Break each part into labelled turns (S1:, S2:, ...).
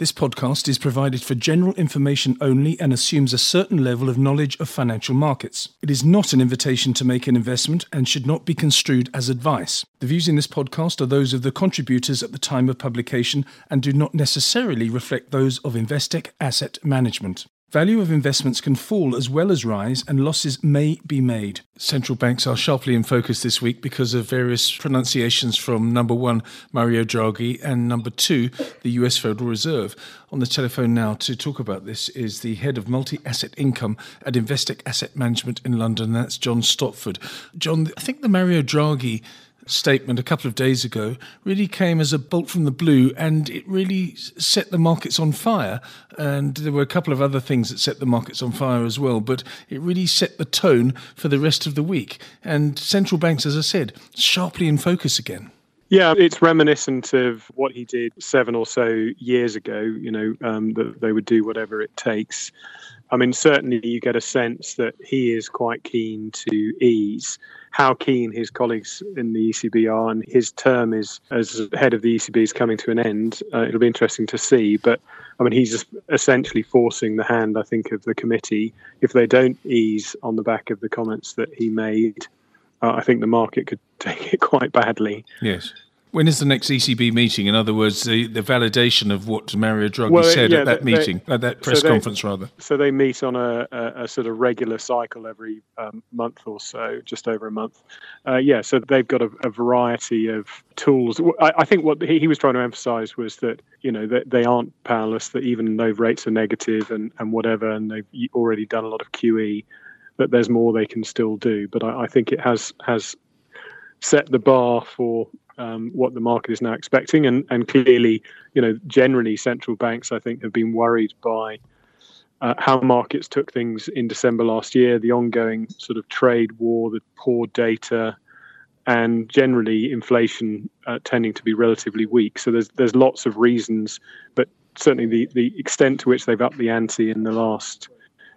S1: This podcast is provided for general information only and assumes a certain level of knowledge of financial markets. It is not an invitation to make an investment and should not be construed as advice. The views in this podcast are those of the contributors at the time of publication and do not necessarily reflect those of Investec Asset Management. Value of investments can fall as well as rise, and losses may be made. Central banks are sharply in focus this week because of various pronunciations from number one, Mario Draghi, and number two, the US Federal Reserve. On the telephone now to talk about this is the head of multi asset income at Investec Asset Management in London. That's John Stopford. John, I think the Mario Draghi statement a couple of days ago really came as a bolt from the blue and it really set the markets on fire. And there were a couple of other things that set the markets on fire as well, but it really set the tone for the rest of the week. And central banks, as I said, sharply in focus again.
S2: Yeah, it's reminiscent of what he did seven or so years ago, you know, um, that they would do whatever it takes. I mean, certainly you get a sense that he is quite keen to ease. How keen his colleagues in the ECB are, and his term is as head of the ECB is coming to an end. Uh, it'll be interesting to see. But I mean, he's essentially forcing the hand, I think, of the committee. If they don't ease on the back of the comments that he made, uh, I think the market could take it quite badly.
S1: Yes. When is the next ECB meeting? In other words, the, the validation of what Mario Draghi well, said yeah, at that they, meeting, at that press so they, conference, rather.
S2: So they meet on a, a, a sort of regular cycle every um, month or so, just over a month. Uh, yeah, so they've got a, a variety of tools. I, I, think what he, he was trying to emphasise was that you know that they aren't powerless. That even though rates are negative and, and whatever, and they've already done a lot of QE, that there's more they can still do. But I, I think it has has set the bar for um, what the market is now expecting. And, and clearly, you know, generally central banks, I think, have been worried by uh, how markets took things in December last year, the ongoing sort of trade war, the poor data, and generally inflation uh, tending to be relatively weak. So there's there's lots of reasons, but certainly the, the extent to which they've upped the ante in the last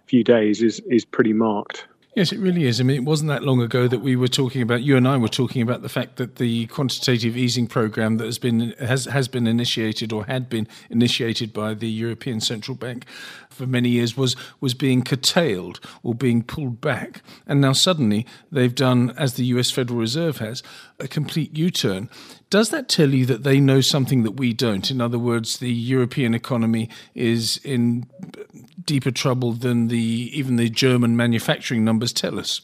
S2: few days is is pretty marked.
S1: Yes, it really is. I mean, it wasn't that long ago that we were talking about. You and I were talking about the fact that the quantitative easing program that has been has has been initiated or had been initiated by the European Central Bank for many years was was being curtailed or being pulled back, and now suddenly they've done, as the U.S. Federal Reserve has, a complete U-turn. Does that tell you that they know something that we don't? In other words, the European economy is in deeper trouble than the even the German manufacturing numbers tell us?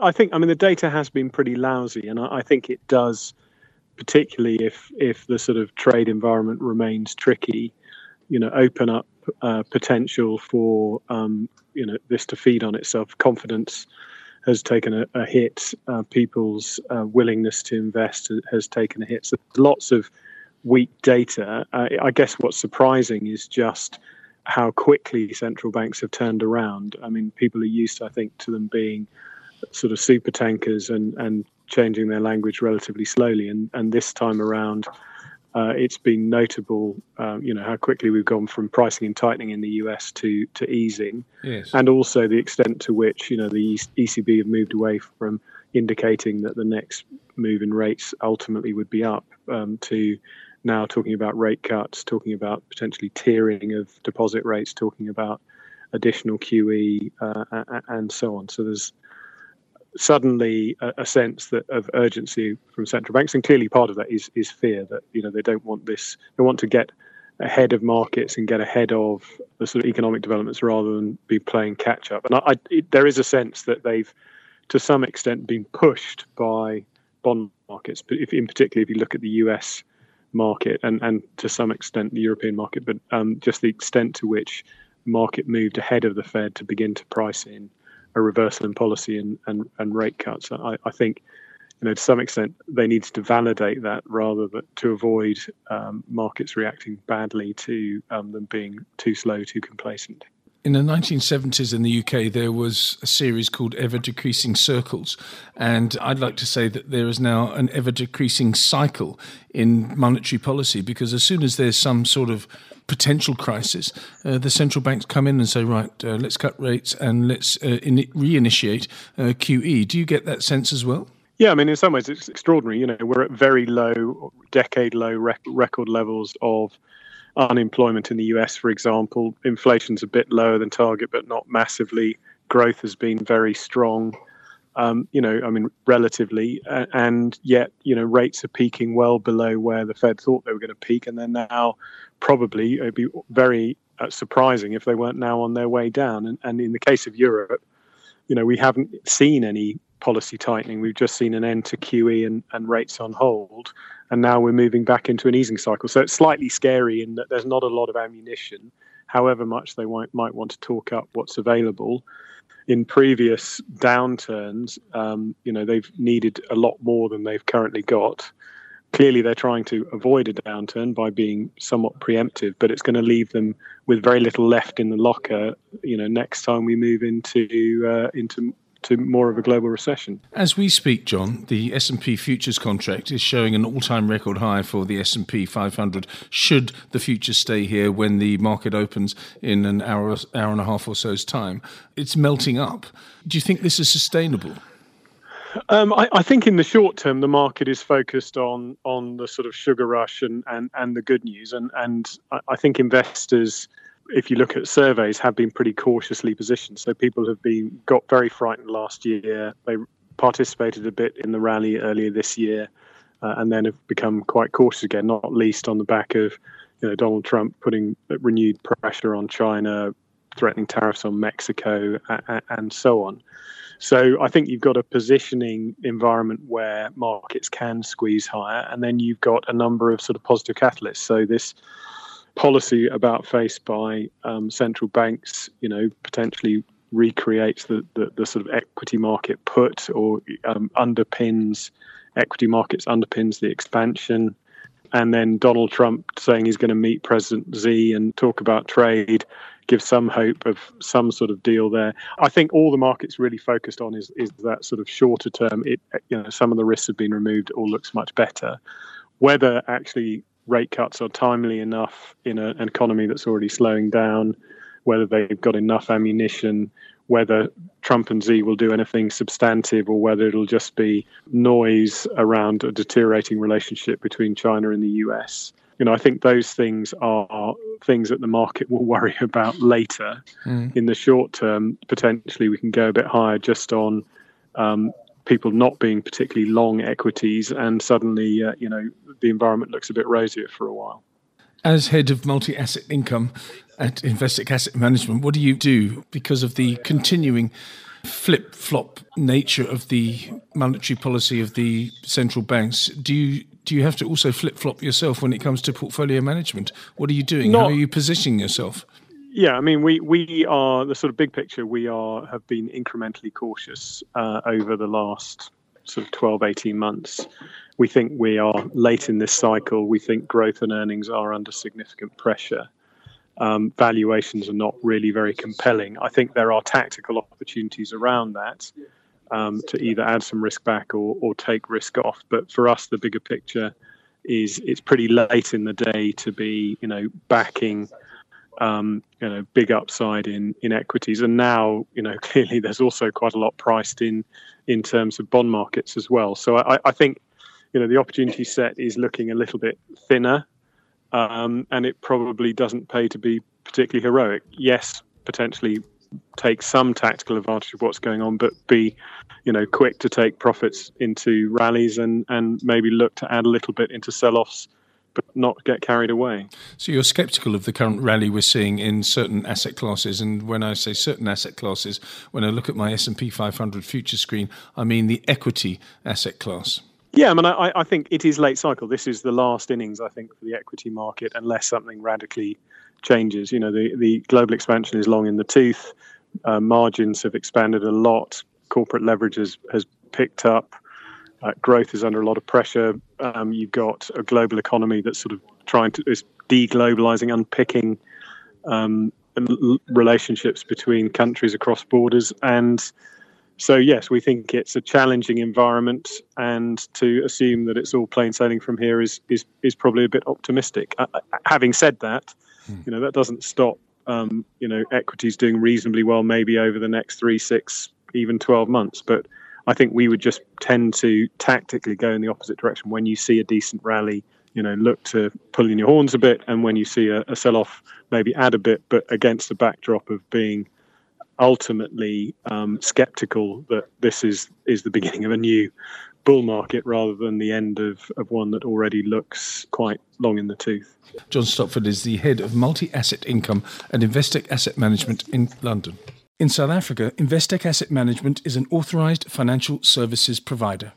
S2: I think I mean the data has been pretty lousy, and I, I think it does, particularly if if the sort of trade environment remains tricky, you know, open up uh, potential for um, you know this to feed on itself. Confidence has taken a, a hit. Uh, people's uh, willingness to invest has taken a hit. So lots of weak data. I guess what's surprising is just how quickly central banks have turned around. I mean, people are used, I think, to them being sort of super tankers and, and changing their language relatively slowly. And, and this time around, uh, it's been notable, um, you know, how quickly we've gone from pricing and tightening in the US to to easing,
S1: yes.
S2: and also the extent to which you know the ECB have moved away from indicating that the next move in rates ultimately would be up um, to now talking about rate cuts, talking about potentially tiering of deposit rates, talking about additional QE, uh, and so on. So there's suddenly a, sense that of urgency from central banks, and clearly part of that is is fear that you know they don't want this. They want to get ahead of markets and get ahead of the sort of economic developments rather than be playing catch up. And I, I, it, there is a sense that they've, to some extent, been pushed by bond markets. But if, in particular, if you look at the U.S market and, and to some extent the European market, but um, just the extent to which market moved ahead of the Fed to begin to price in a reversal in policy and, and, and rate cuts. I, I think, you know, to some extent, they needed to validate that rather than to avoid um, markets reacting badly to um, them being too slow, too complacent.
S1: In the 1970s in the UK, there was a series called Ever Decreasing Circles. And I'd like to say that there is now an ever decreasing cycle in monetary policy because as soon as there's some sort of potential crisis, uh, the central banks come in and say, right, uh, let's cut rates and let's uh, in- reinitiate uh, QE. Do you get that sense as well?
S2: Yeah, I mean, in some ways, it's extraordinary. You know, we're at very low, decade low rec- record levels of unemployment in the US, for example. Inflation's a bit lower than target, but not massively. Growth has been very strong. Um, you know, I mean, relatively, uh, and yet, you know, rates are peaking well below where the Fed thought they were going to peak, and they're now probably it'd be very uh, surprising if they weren't now on their way down. And, and in the case of Europe, you know, we haven't seen any policy tightening. We've just seen an end to QE and, and rates on hold, and now we're moving back into an easing cycle. So it's slightly scary in that there's not a lot of ammunition, however much they might, might want to talk up what's available in previous downturns, um, you know, they've needed a lot more than they've currently got. Clearly, they're trying to avoid a downturn by being somewhat preemptive, but it's going to leave them with very little left in the locker. You know, next time we move into uh, into to more of a global recession.
S1: As we speak, John, the S&P futures contract is showing an all-time record high for the S&P 500. Should the futures stay here when the market opens in an hour, hour and a half or so's time, it's melting up. Do you think this is sustainable?
S2: Um, I, I, think in the short term, the market is focused on on the sort of sugar rush and, and, and the good news, and and I think investors if you look at surveys, have been pretty cautiously positioned. So people have been got very frightened last year. They participated a bit in the rally earlier this year, uh, and then have become quite cautious again. Not least on the back of you know Donald Trump putting renewed pressure on China, threatening tariffs on Mexico, and, and so on. So I think you've got a positioning environment where markets can squeeze higher, and then you've got a number of sort of positive catalysts. So this policy about face by um, central banks, you know, potentially recreates the, the, the, sort of equity market put or um, underpins equity markets, underpins the expansion. And then Donald Trump saying he's going to meet President Xi and talk about trade gives some hope of some sort of deal there. I think all the market's really focused on is is that sort of shorter term. It you know some of the risks have been removed. All looks much better. Whether actually rate cuts are timely enough in a, an economy that's already slowing down, whether they've got enough ammunition, whether Trump and Xi will do anything substantive or whether it'll just be noise around a deteriorating relationship between China and the US. You know, I think those things are things that the market will worry about later. Mm. In the short term, potentially we can go a bit higher just on um, people not being particularly long equities, and suddenly, uh, you know, the environment looks a bit rosier for a while.
S1: As head of multi asset income at Investec Asset Management, what do you do because of the continuing flip flop nature of the monetary policy of the central banks? Do you do you have to also flip flop yourself when it comes to portfolio management? What are you doing? Not, How are you positioning yourself?
S2: Yeah, I mean, we we are the sort of big picture. We are have been incrementally cautious uh, over the last sort of 12, 18 months. We think we are late in this cycle. We think growth and earnings are under significant pressure. Um, valuations are not really very compelling. I think there are tactical opportunities around that um, to either add some risk back or, or take risk off. But for us, the bigger picture is it's pretty late in the day to be, you know, backing um, you know, big upside in in equities, and now you know clearly there's also quite a lot priced in in terms of bond markets as well. So I, I think you know the opportunity set is looking a little bit thinner, um, and it probably doesn't pay to be particularly heroic. Yes, potentially take some tactical advantage of what's going on, but be, you know, quick to take profits into rallies and and maybe look to add a little bit into sell-offs not get carried away.
S1: So you're sceptical of the current rally we're seeing in certain asset classes, and when I say certain asset classes, when I look at my S&P 500 future screen, I mean the equity asset class.
S2: Yeah, I mean, I, I think it is late cycle. This is the last innings, I think, for the equity market, unless something radically changes. You know, the, the global expansion is long in the tooth. Uh, margins have expanded a lot. Corporate leverage has, has picked up. Uh, growth is under a lot of pressure. Um, you've got a global economy that's sort of trying to is deglobalizing, unpicking um, relationships between countries across borders, and so yes, we think it's a challenging environment, and to assume that it's all plain sailing from here is is is probably a bit optimistic. Uh, uh having said that, hmm. you know that doesn't stop um, you know equities doing reasonably well maybe over the next three, six, even twelve months, but I think we would just tend to tactically go in the opposite direction when you see a decent rally. you know look to pull in your horns a bit, and when you see a, a sell-off, maybe add a bit, but against the backdrop of being ultimately um, skeptical that this is is the beginning of a new bull market rather than the end of, of one that already looks quite long in the tooth.
S1: John Stopford is the head of multi asset income and Investec Asset Management in London. In South Africa, Investec Asset Management is an authorised financial services provider.